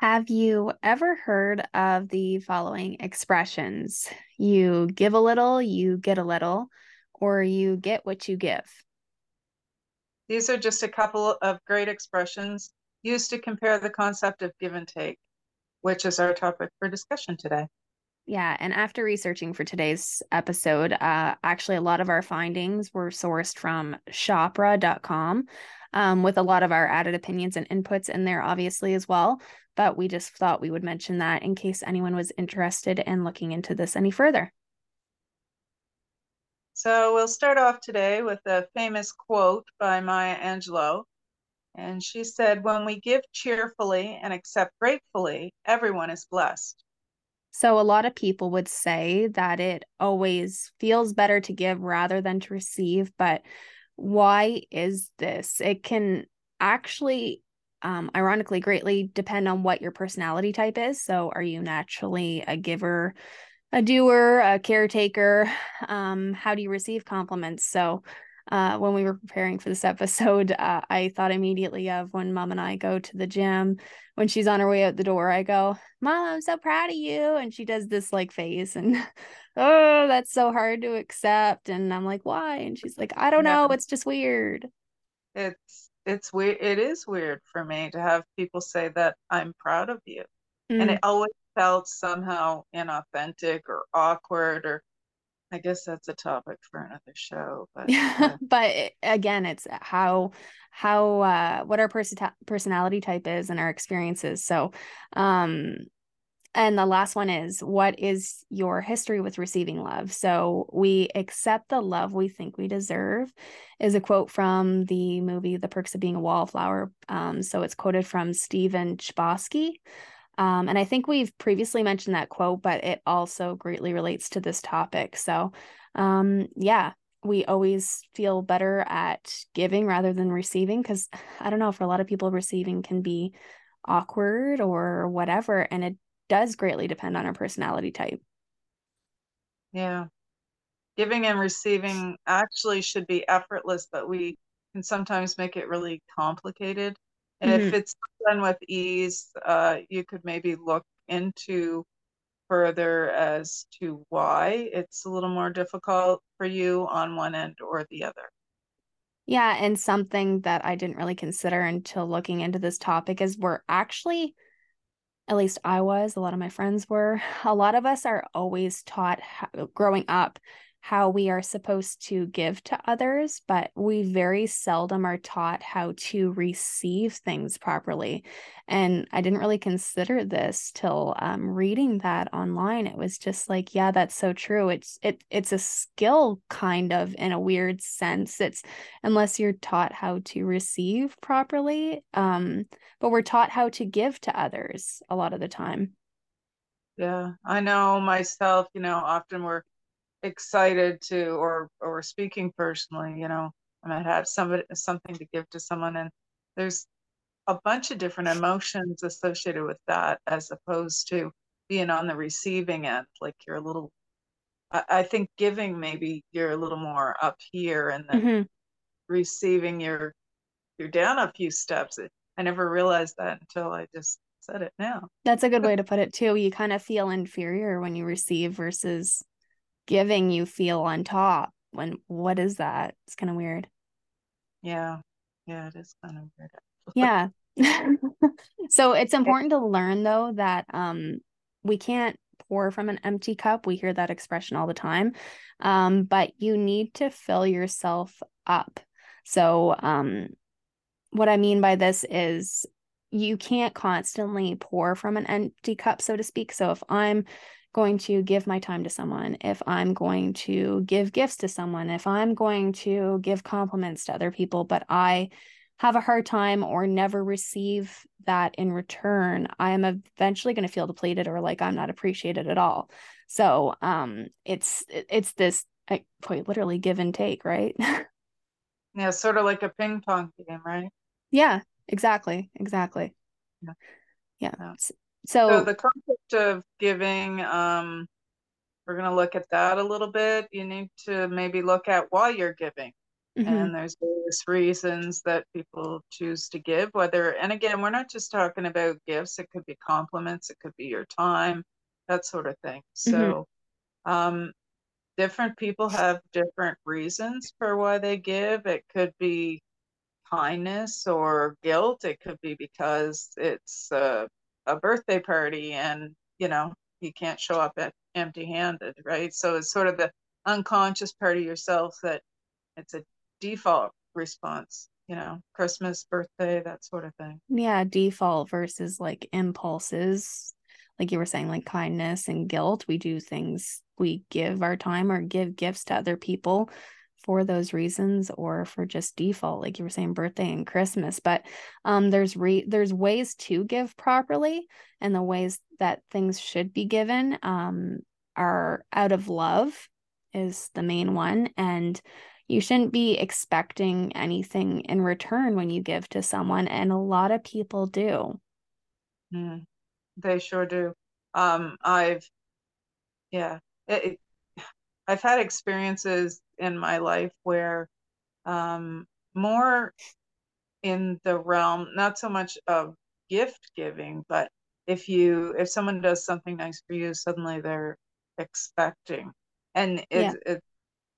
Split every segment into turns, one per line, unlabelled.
Have you ever heard of the following expressions? You give a little, you get a little, or you get what you give.
These are just a couple of great expressions used to compare the concept of give and take, which is our topic for discussion today.
Yeah, and after researching for today's episode, uh, actually, a lot of our findings were sourced from chopra.com um, with a lot of our added opinions and inputs in there, obviously, as well but we just thought we would mention that in case anyone was interested in looking into this any further.
So we'll start off today with a famous quote by Maya Angelou. And she said, When we give cheerfully and accept gratefully, everyone is blessed.
So, a lot of people would say that it always feels better to give rather than to receive. But why is this? It can actually um, ironically greatly depend on what your personality type is. So, are you naturally a giver, a doer, a caretaker? Um, how do you receive compliments? So, uh, when we were preparing for this episode, uh, I thought immediately of when mom and I go to the gym. When she's on her way out the door, I go, Mom, I'm so proud of you. And she does this like face and, oh, that's so hard to accept. And I'm like, why? And she's like, I don't know. It's just weird.
It's it's weird it is weird for me to have people say that i'm proud of you mm. and it always felt somehow inauthentic or awkward or i guess that's a topic for another show but
uh, but again it's how how uh what our person personality type is and our experiences so um and the last one is what is your history with receiving love? So we accept the love we think we deserve is a quote from the movie The Perks of Being a Wallflower. Um, so it's quoted from Stephen Chbosky. Um, and I think we've previously mentioned that quote, but it also greatly relates to this topic. So, um, yeah, we always feel better at giving rather than receiving because I don't know, for a lot of people, receiving can be awkward or whatever. And it does greatly depend on our personality type.
Yeah. Giving and receiving actually should be effortless, but we can sometimes make it really complicated. And mm-hmm. if it's done with ease, uh, you could maybe look into further as to why it's a little more difficult for you on one end or the other.
Yeah, and something that I didn't really consider until looking into this topic is we're actually at least I was, a lot of my friends were. A lot of us are always taught how, growing up how we are supposed to give to others, but we very seldom are taught how to receive things properly. And I didn't really consider this till um, reading that online. It was just like, yeah, that's so true. It's it it's a skill kind of in a weird sense. It's unless you're taught how to receive properly, um, but we're taught how to give to others a lot of the time.
Yeah, I know myself. You know, often we're excited to or or speaking personally you know i might have somebody something to give to someone and there's a bunch of different emotions associated with that as opposed to being on the receiving end like you're a little i, I think giving maybe you're a little more up here and then mm-hmm. receiving you're you're down a few steps. I never realized that until i just said it now.
That's a good way to put it too. You kind of feel inferior when you receive versus giving you feel on top when what is that? It's kind of weird.
Yeah. Yeah it is kind of weird.
Yeah. So it's important to learn though that um we can't pour from an empty cup. We hear that expression all the time. Um but you need to fill yourself up. So um what i mean by this is you can't constantly pour from an empty cup so to speak. So if i'm going to give my time to someone, if I'm going to give gifts to someone, if I'm going to give compliments to other people, but I have a hard time or never receive that in return I am eventually going to feel depleted or like I'm not appreciated at all. So um it's it's this quite literally give and take, right?
yeah, sort of like a ping pong game, right?
Yeah, exactly. Exactly. Yeah. Yeah. yeah. So,
so the concept of giving um we're going to look at that a little bit. You need to maybe look at why you're giving. Mm-hmm. And there's various reasons that people choose to give, whether, and again, we're not just talking about gifts, it could be compliments, it could be your time, that sort of thing. Mm-hmm. So, um, different people have different reasons for why they give. It could be kindness or guilt, it could be because it's a, a birthday party and, you know, you can't show up empty handed, right? So it's sort of the unconscious part of yourself that it's a default response, you know, Christmas, birthday, that sort of thing.
Yeah, default versus like impulses. Like you were saying, like kindness and guilt. We do things, we give our time or give gifts to other people for those reasons or for just default like you were saying birthday and christmas but um there's re there's ways to give properly and the ways that things should be given um are out of love is the main one and you shouldn't be expecting anything in return when you give to someone and a lot of people do.
Mm, they sure do. Um i've yeah it, I've had experiences in my life where um, more in the realm, not so much of gift giving, but if you if someone does something nice for you, suddenly they're expecting, and it, yeah. it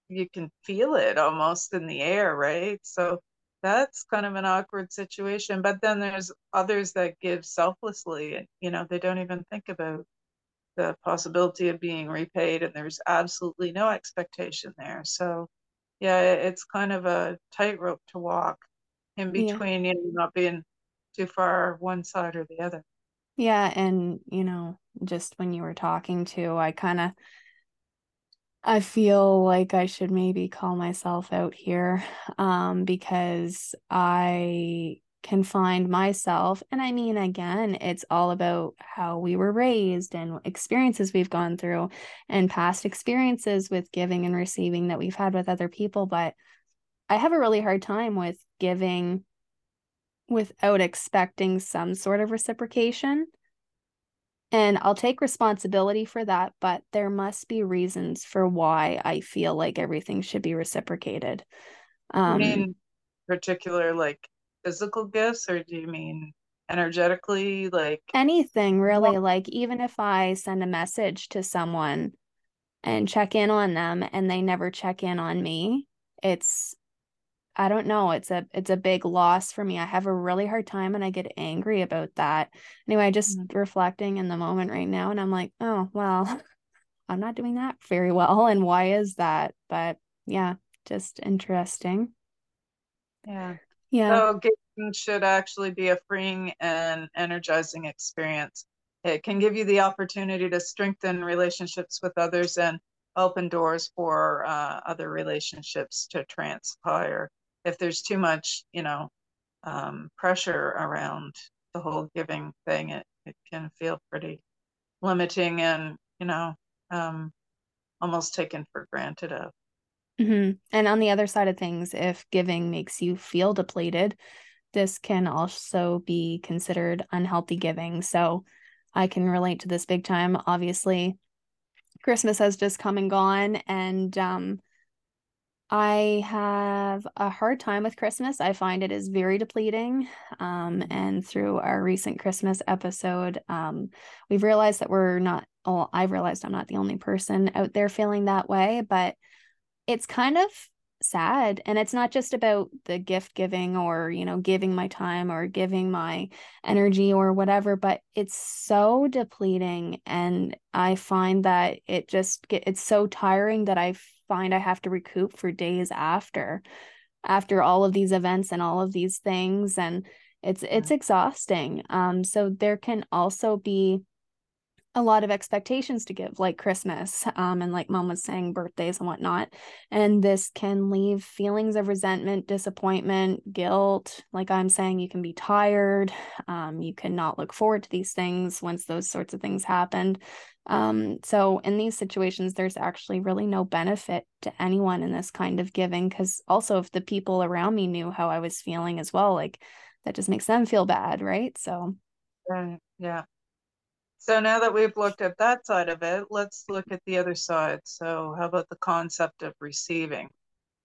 you can feel it almost in the air, right? So that's kind of an awkward situation. But then there's others that give selflessly, and you know, they don't even think about the possibility of being repaid and there's absolutely no expectation there so yeah it's kind of a tightrope to walk in between yeah. you know not being too far one side or the other
yeah and you know just when you were talking to i kind of I feel like I should maybe call myself out here um, because I can find myself. And I mean, again, it's all about how we were raised and experiences we've gone through and past experiences with giving and receiving that we've had with other people. But I have a really hard time with giving without expecting some sort of reciprocation. And I'll take responsibility for that, but there must be reasons for why I feel like everything should be reciprocated.
Um, I mean, particular like physical gifts or do you mean energetically like
anything really. Well, like even if i send a message to someone and check in on them and they never check in on me it's i don't know. It's a it's a big loss for me. I have a really hard time and i get angry about that. Anyway just mm-hmm. reflecting in the moment right now and i'm like oh well i'm not doing that very well. And why is that? But yeah just interesting.
Yeah. Yeah. So should actually be a freeing and energizing experience. It can give you the opportunity to strengthen relationships with others and open doors for uh, other relationships to transpire. If there's too much, you know, um, pressure around the whole giving thing, it, it can feel pretty limiting and, you know, um, almost taken for granted of.
Mm-hmm. And on the other side of things, if giving makes you feel depleted, this can also be considered unhealthy giving. So I can relate to this big time. Obviously, Christmas has just come and gone, and um, I have a hard time with Christmas. I find it is very depleting. Um, and through our recent Christmas episode, um, we've realized that we're not, well, I've realized I'm not the only person out there feeling that way, but it's kind of sad and it's not just about the gift giving or you know giving my time or giving my energy or whatever but it's so depleting and i find that it just get, it's so tiring that i find i have to recoup for days after after all of these events and all of these things and it's it's exhausting um so there can also be a lot of expectations to give, like Christmas, um, and like mom was saying, birthdays and whatnot. And this can leave feelings of resentment, disappointment, guilt. Like I'm saying, you can be tired. Um, you cannot look forward to these things once those sorts of things happened. Um, so in these situations, there's actually really no benefit to anyone in this kind of giving because also if the people around me knew how I was feeling as well, like that just makes them feel bad, right? So
yeah. So now that we've looked at that side of it, let's look at the other side. So how about the concept of receiving?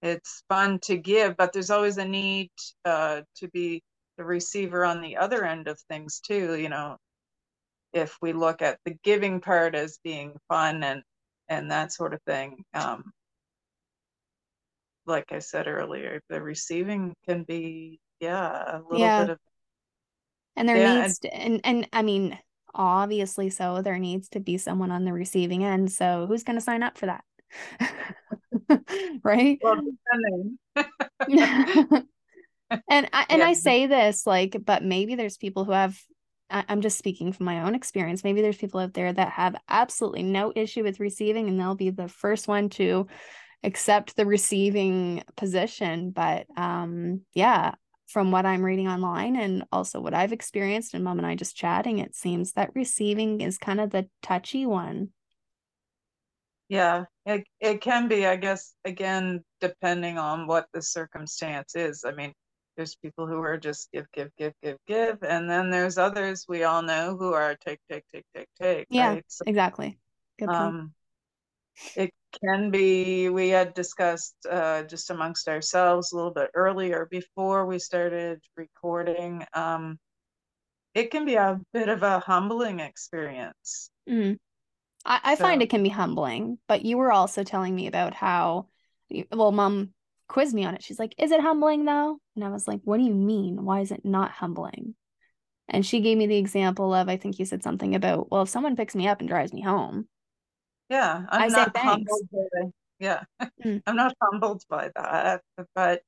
It's fun to give, but there's always a need uh, to be the receiver on the other end of things too. You know, if we look at the giving part as being fun and and that sort of thing, um, like I said earlier, the receiving can be yeah a little
yeah.
bit of
and there yeah, needs and, to, and and I mean obviously so there needs to be someone on the receiving end so who's going to sign up for that right well, and I, and yeah. I say this like but maybe there's people who have I'm just speaking from my own experience. Maybe there's people out there that have absolutely no issue with receiving and they'll be the first one to accept the receiving position. But um yeah, from what I'm reading online and also what I've experienced and mom and I just chatting, it seems that receiving is kind of the touchy one.
Yeah, it, it can be, I guess, again, depending on what the circumstance is. I mean, there's people who are just give, give, give, give, give. And then there's others we all know who are take, take, take, take, take.
Yeah, right? so, exactly. Good. Um,
it can be we had discussed uh, just amongst ourselves a little bit earlier before we started recording um, it can be a bit of a humbling experience
mm. i, I so. find it can be humbling but you were also telling me about how well mom quizzed me on it she's like is it humbling though and i was like what do you mean why is it not humbling and she gave me the example of i think you said something about well if someone picks me up and drives me home
yeah, I'm I not humbled by, yeah, mm. I'm not humbled by that, but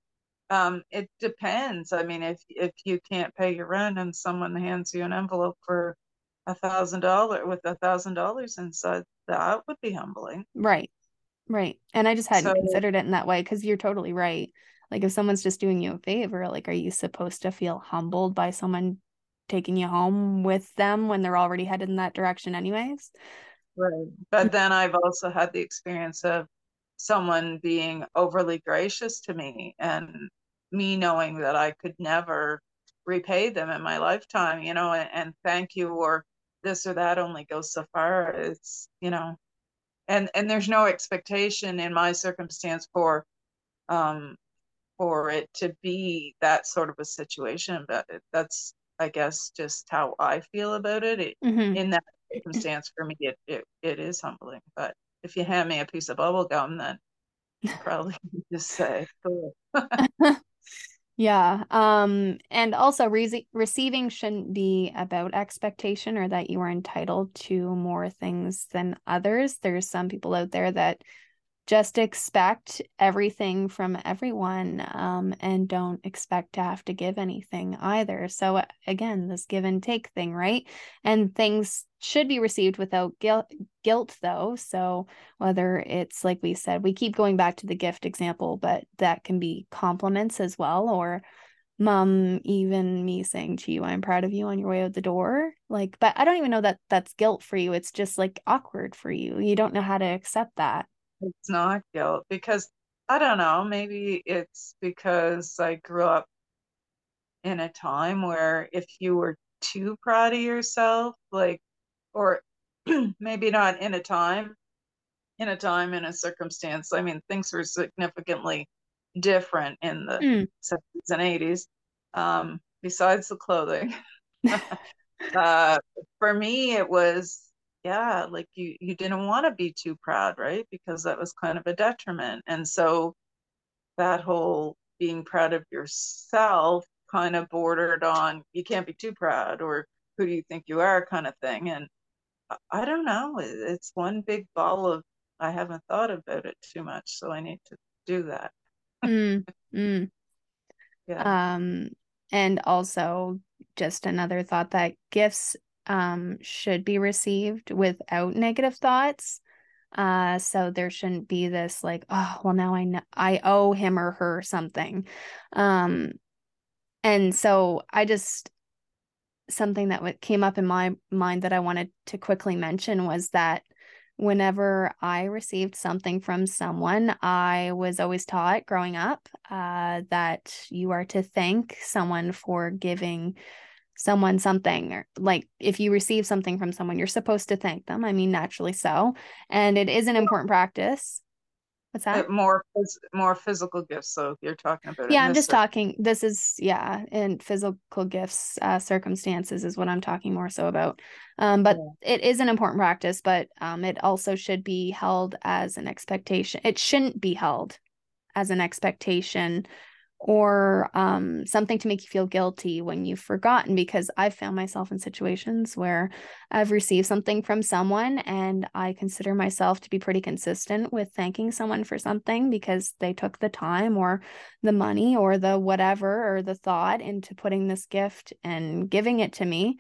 um, it depends. I mean, if if you can't pay your rent and someone hands you an envelope for a thousand dollar with a thousand dollars inside, that would be humbling.
Right, right. And I just hadn't so, considered it in that way because you're totally right. Like if someone's just doing you a favor, like are you supposed to feel humbled by someone taking you home with them when they're already headed in that direction, anyways?
Right. But then I've also had the experience of someone being overly gracious to me and me knowing that I could never repay them in my lifetime, you know, and, and thank you or this or that only goes so far. It's, you know, and and there's no expectation in my circumstance for um for it to be that sort of a situation but that's i guess just how i feel about it, it mm-hmm. in that circumstance for me it, it, it is humbling but if you hand me a piece of bubble gum then probably just say cool.
yeah um and also re- receiving shouldn't be about expectation or that you are entitled to more things than others there's some people out there that just expect everything from everyone um, and don't expect to have to give anything either. So, again, this give and take thing, right? And things should be received without guilt, guilt, though. So, whether it's like we said, we keep going back to the gift example, but that can be compliments as well, or mom even me saying to you i'm proud of you on your way out the door like but i don't even know that that's guilt for you it's just like awkward for you you don't know how to accept that
it's not guilt because I don't know, maybe it's because I grew up in a time where if you were too proud of yourself, like, or maybe not in a time, in a time, in a circumstance. I mean, things were significantly different in the mm. 70s and 80s, um, besides the clothing. uh, for me, it was yeah like you you didn't want to be too proud right? Because that was kind of a detriment. And so that whole being proud of yourself kind of bordered on you can't be too proud or who do you think you are? kind of thing. And i don't know. It's one big ball of i haven't thought about it too much so i need to do that.
Mm, mm. yeah. Um and also just another thought that gifts um, should be received without negative thoughts. Uh, so there shouldn't be this like, oh, well, now I know I owe him or her something. Um, and so I just something that came up in my mind that I wanted to quickly mention was that whenever I received something from someone, I was always taught growing up uh, that you are to thank someone for giving someone something or like if you receive something from someone you're supposed to thank them. I mean naturally so. And it is an important practice. What's that?
more more physical gifts so you're talking about
yeah i'm just talking this is yeah in physical gifts uh, circumstances is what i'm talking more so about. Um, but yeah. it is an important practice but um, it also should be held as an expectation it shouldn't be held as an expectation or um, something to make you feel guilty when you've forgotten because I've found myself in situations where I've received something from someone and I consider myself to be pretty consistent with thanking someone for something because they took the time or the money or the whatever or the thought into putting this gift and giving it to me.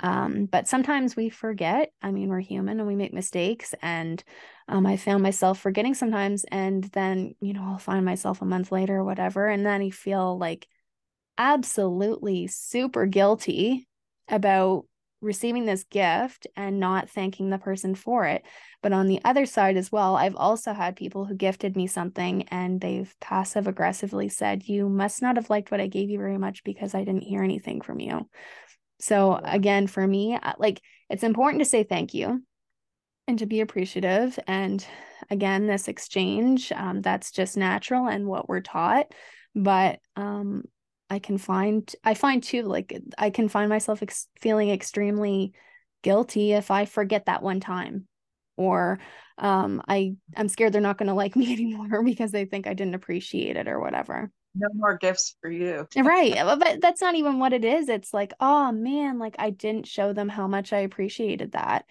Um, but sometimes we forget. I mean, we're human and we make mistakes. And um, I found myself forgetting sometimes. And then, you know, I'll find myself a month later or whatever. And then I feel like absolutely super guilty about receiving this gift and not thanking the person for it. But on the other side as well, I've also had people who gifted me something and they've passive aggressively said, You must not have liked what I gave you very much because I didn't hear anything from you. So again, for me, uh, like it's important to say thank you and to be appreciative. And again, this exchange, um, that's just natural and what we're taught. But um, I can find, I find too, like I can find myself ex- feeling extremely guilty if I forget that one time or um, I I'm scared they're not going to like me anymore because they think I didn't appreciate it or whatever
no more gifts for you.
right. Uh, but that's not even what it is. It's like, oh man, like I didn't show them how much I appreciated that.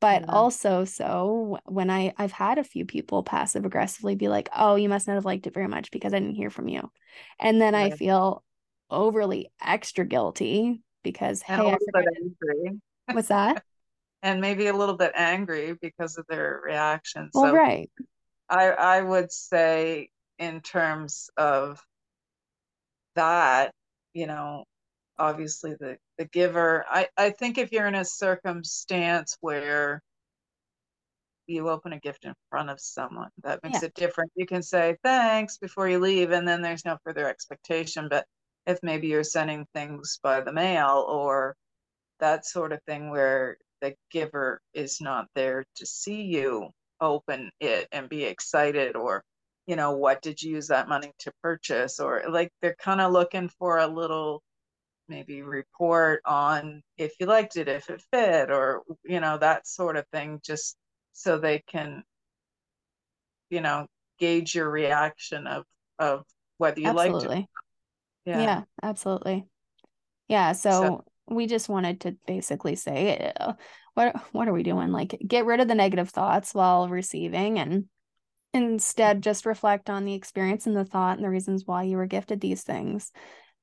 But yeah. also, so when I I've had a few people passive aggressively be like, "Oh, you must not have liked it very much because I didn't hear from you," and then right. I feel overly extra guilty because and hey. What's that?
and maybe a little bit angry because of their reaction.
Well, so right.
I I would say in terms of that, you know, obviously the the giver. I I think if you're in a circumstance where you open a gift in front of someone, that makes yeah. it different. You can say thanks before you leave, and then there's no further expectation. But if maybe you're sending things by the mail or that sort of thing where the giver is not there to see you open it and be excited or you know, what did you use that money to purchase? Or like they're kind of looking for a little maybe report on if you liked it, if it fit, or, you know, that sort of thing, just so they can, you know, gauge your reaction of, of whether you absolutely. liked it.
Yeah. yeah, absolutely. Yeah. So, so we just wanted to basically say, uh, what, what are we doing? Like get rid of the negative thoughts while receiving and Instead, just reflect on the experience and the thought and the reasons why you were gifted these things.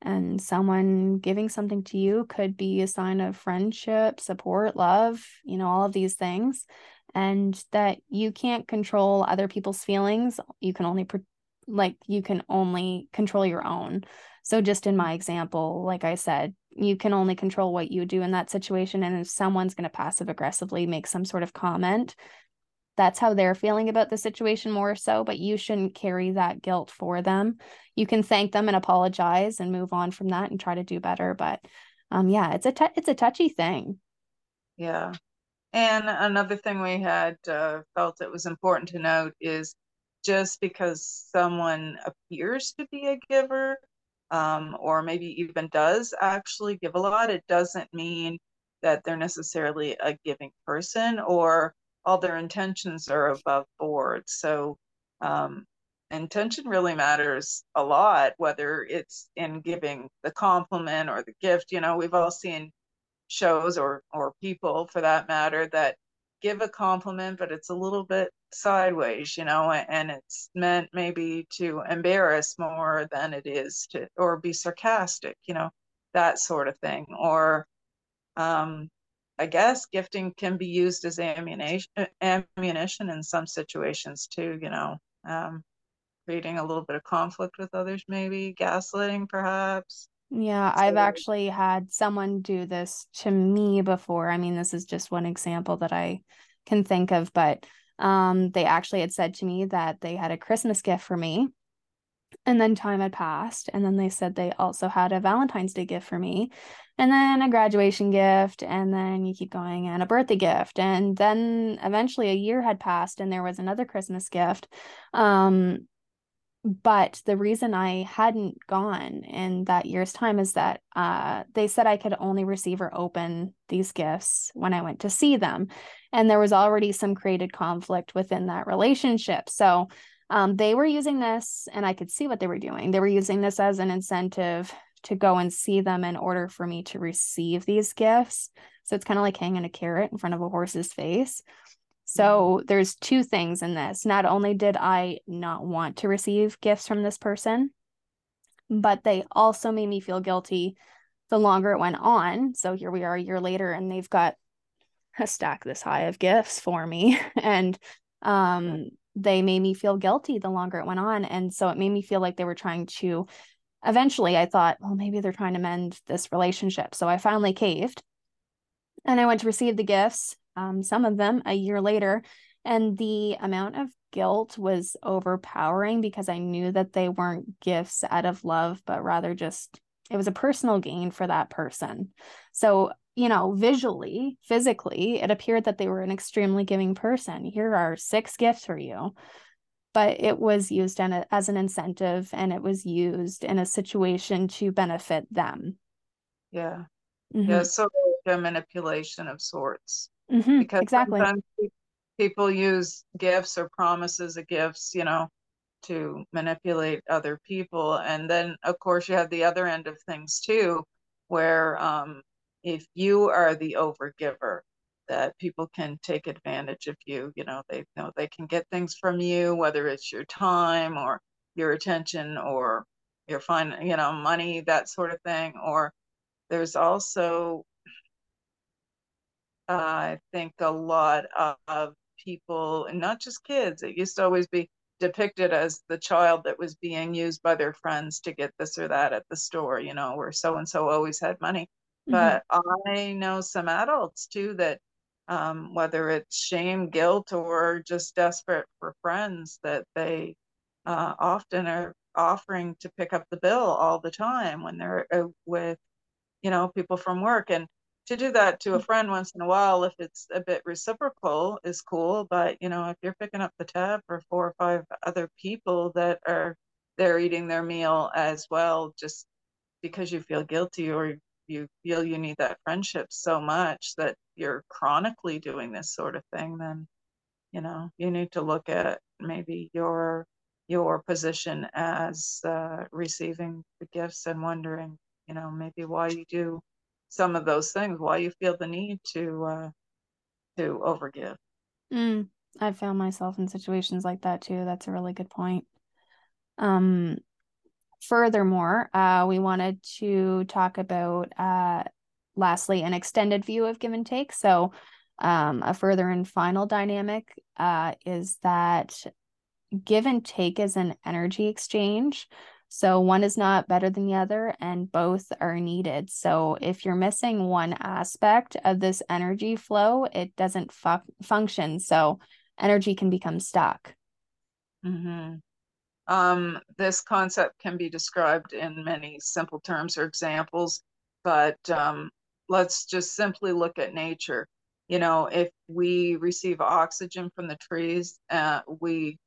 And someone giving something to you could be a sign of friendship, support, love, you know, all of these things. And that you can't control other people's feelings. You can only, like, you can only control your own. So, just in my example, like I said, you can only control what you do in that situation. And if someone's going to passive aggressively make some sort of comment, that's how they're feeling about the situation more so but you shouldn't carry that guilt for them. You can thank them and apologize and move on from that and try to do better but um yeah it's a t- it's a touchy thing.
Yeah. And another thing we had uh, felt it was important to note is just because someone appears to be a giver um, or maybe even does actually give a lot it doesn't mean that they're necessarily a giving person or all their intentions are above board. So um, intention really matters a lot, whether it's in giving the compliment or the gift. You know, we've all seen shows or or people for that matter that give a compliment, but it's a little bit sideways, you know, and it's meant maybe to embarrass more than it is to or be sarcastic, you know, that sort of thing. Or um, I guess gifting can be used as ammunition ammunition in some situations too, you know. Um, creating a little bit of conflict with others, maybe gaslighting, perhaps.
Yeah, I've actually had someone do this to me before. I mean, this is just one example that I can think of, but um, they actually had said to me that they had a Christmas gift for me. And then time had passed. And then they said they also had a Valentine's Day gift for me. And then a graduation gift. And then you keep going and a birthday gift. And then eventually a year had passed and there was another Christmas gift. Um, but the reason I hadn't gone in that year's time is that uh, they said I could only receive or open these gifts when I went to see them. And there was already some created conflict within that relationship. So um, they were using this, and I could see what they were doing. They were using this as an incentive to go and see them in order for me to receive these gifts. So it's kind of like hanging a carrot in front of a horse's face. So there's two things in this. Not only did I not want to receive gifts from this person, but they also made me feel guilty the longer it went on. So here we are a year later and they've got a stack this high of gifts for me and um they made me feel guilty the longer it went on and so it made me feel like they were trying to eventually I thought, well maybe they're trying to mend this relationship. So I finally caved and I went to receive the gifts um, some of them a year later. And the amount of guilt was overpowering because I knew that they weren't gifts out of love, but rather just it was a personal gain for that person. So, you know, visually, physically, it appeared that they were an extremely giving person. Here are six gifts for you. But it was used a, as an incentive and it was used in a situation to benefit them.
Yeah. Mm-hmm. Yeah. So a manipulation of sorts.
Mm-hmm, because exactly.
people use gifts or promises of gifts, you know, to manipulate other people. And then, of course, you have the other end of things too, where um, if you are the overgiver, that people can take advantage of you. You know, they you know they can get things from you, whether it's your time or your attention or your fine, you know, money, that sort of thing. Or there's also I think a lot of people, and not just kids, it used to always be depicted as the child that was being used by their friends to get this or that at the store, you know, where so and so always had money. Mm-hmm. But I know some adults too that, um, whether it's shame, guilt, or just desperate for friends, that they uh, often are offering to pick up the bill all the time when they're uh, with, you know, people from work. And to do that to a friend once in a while if it's a bit reciprocal is cool but you know if you're picking up the tab for four or five other people that are they're eating their meal as well just because you feel guilty or you feel you need that friendship so much that you're chronically doing this sort of thing then you know you need to look at maybe your your position as uh, receiving the gifts and wondering you know maybe why you do some of those things why you feel the need to uh to overgive.
Mm, i've found myself in situations like that too that's a really good point. Um furthermore uh we wanted to talk about uh lastly an extended view of give and take so um a further and final dynamic uh is that give and take is an energy exchange so one is not better than the other, and both are needed. So if you're missing one aspect of this energy flow, it doesn't fu- function. So energy can become stuck.
Mm-hmm. Um, this concept can be described in many simple terms or examples, but um, let's just simply look at nature. You know, if we receive oxygen from the trees, uh, we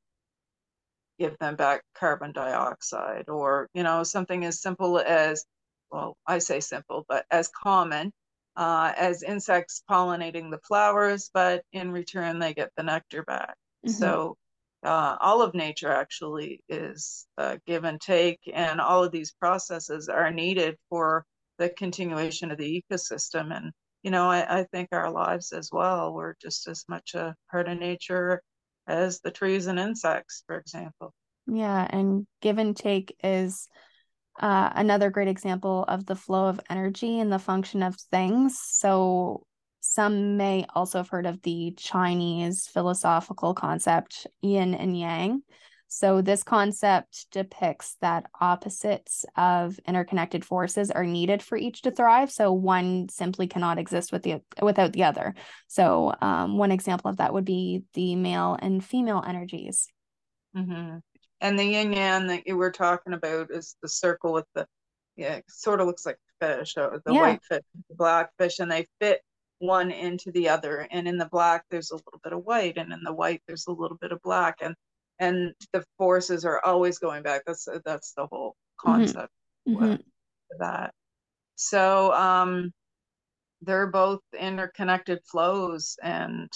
give them back carbon dioxide or you know something as simple as well i say simple but as common uh, as insects pollinating the flowers but in return they get the nectar back mm-hmm. so uh, all of nature actually is give and take and all of these processes are needed for the continuation of the ecosystem and you know I, I think our lives as well we're just as much a part of nature as the trees and insects, for example.
Yeah, and give and take is uh, another great example of the flow of energy and the function of things. So some may also have heard of the Chinese philosophical concept yin and yang. So, this concept depicts that opposites of interconnected forces are needed for each to thrive. So, one simply cannot exist with the, without the other. So, um, one example of that would be the male and female energies.
Mm-hmm. And the yin yang that you were talking about is the circle with the, yeah, sort of looks like fish, or the yeah. white fish, the black fish, and they fit one into the other. And in the black, there's a little bit of white, and in the white, there's a little bit of black. And and the forces are always going back. That's that's the whole mm-hmm. concept mm-hmm. that. So um, they're both interconnected flows and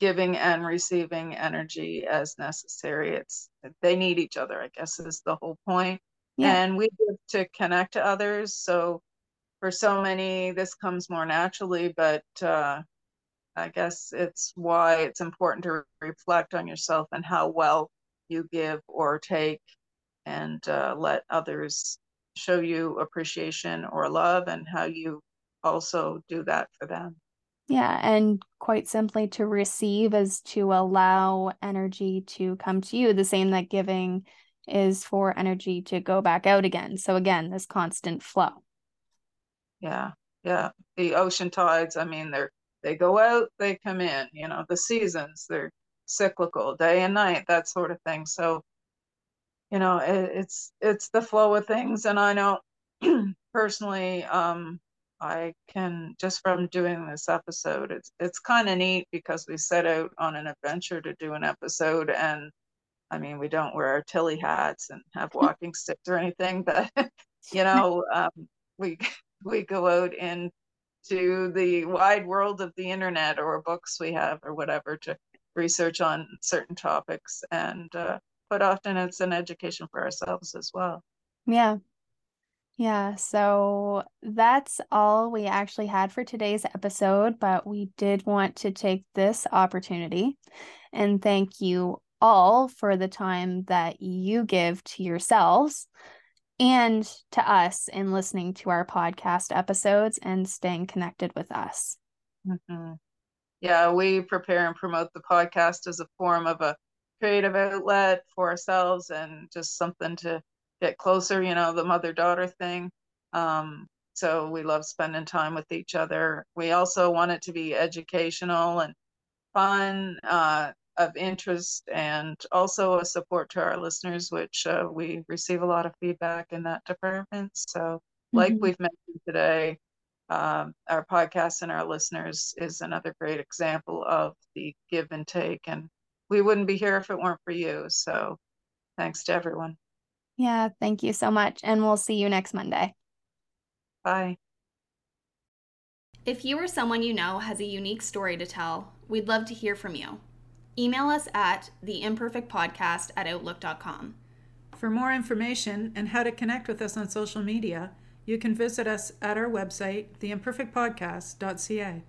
giving and receiving energy as necessary. It's they need each other, I guess, is the whole point. Yeah. And we give to connect to others. So for so many, this comes more naturally, but uh, I guess it's why it's important to reflect on yourself and how well you give or take and uh, let others show you appreciation or love and how you also do that for them.
Yeah, and quite simply to receive is to allow energy to come to you, the same that giving is for energy to go back out again. So, again, this constant flow.
Yeah, yeah. The ocean tides, I mean, they're they go out, they come in, you know, the seasons, they're cyclical, day and night, that sort of thing. So, you know, it, it's it's the flow of things. And I know personally, um, I can just from doing this episode, it's it's kind of neat because we set out on an adventure to do an episode and I mean, we don't wear our Tilley hats and have walking sticks or anything, but you know, um, we we go out in to the wide world of the internet or books we have or whatever to research on certain topics and uh, but often it's an education for ourselves as well.
Yeah. Yeah so that's all we actually had for today's episode but we did want to take this opportunity and thank you all for the time that you give to yourselves and to us in listening to our podcast episodes and staying connected with us.
Mm-hmm. Yeah, we prepare and promote the podcast as a form of a creative outlet for ourselves and just something to get closer, you know, the mother daughter thing. Um, so we love spending time with each other. We also want it to be educational and fun. Uh, of interest and also a support to our listeners, which uh, we receive a lot of feedback in that department. So, like mm-hmm. we've mentioned today, um, our podcast and our listeners is another great example of the give and take. And we wouldn't be here if it weren't for you. So, thanks to everyone.
Yeah, thank you so much. And we'll see you next Monday.
Bye.
If you or someone you know has a unique story to tell, we'd love to hear from you email us at theimperfectpodcast at outlook.com.
For more information and how to connect with us on social media, you can visit us at our website, theimperfectpodcast.ca.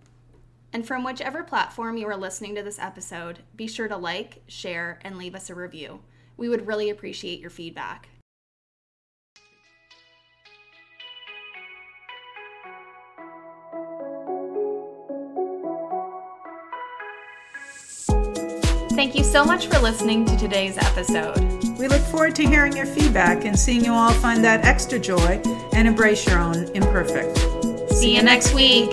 And from whichever platform you are listening to this episode, be sure to like, share, and leave us a review. We would really appreciate your feedback. Thank you so much for listening to today's episode.
We look forward to hearing your feedback and seeing you all find that extra joy and embrace your own imperfect.
See you next week.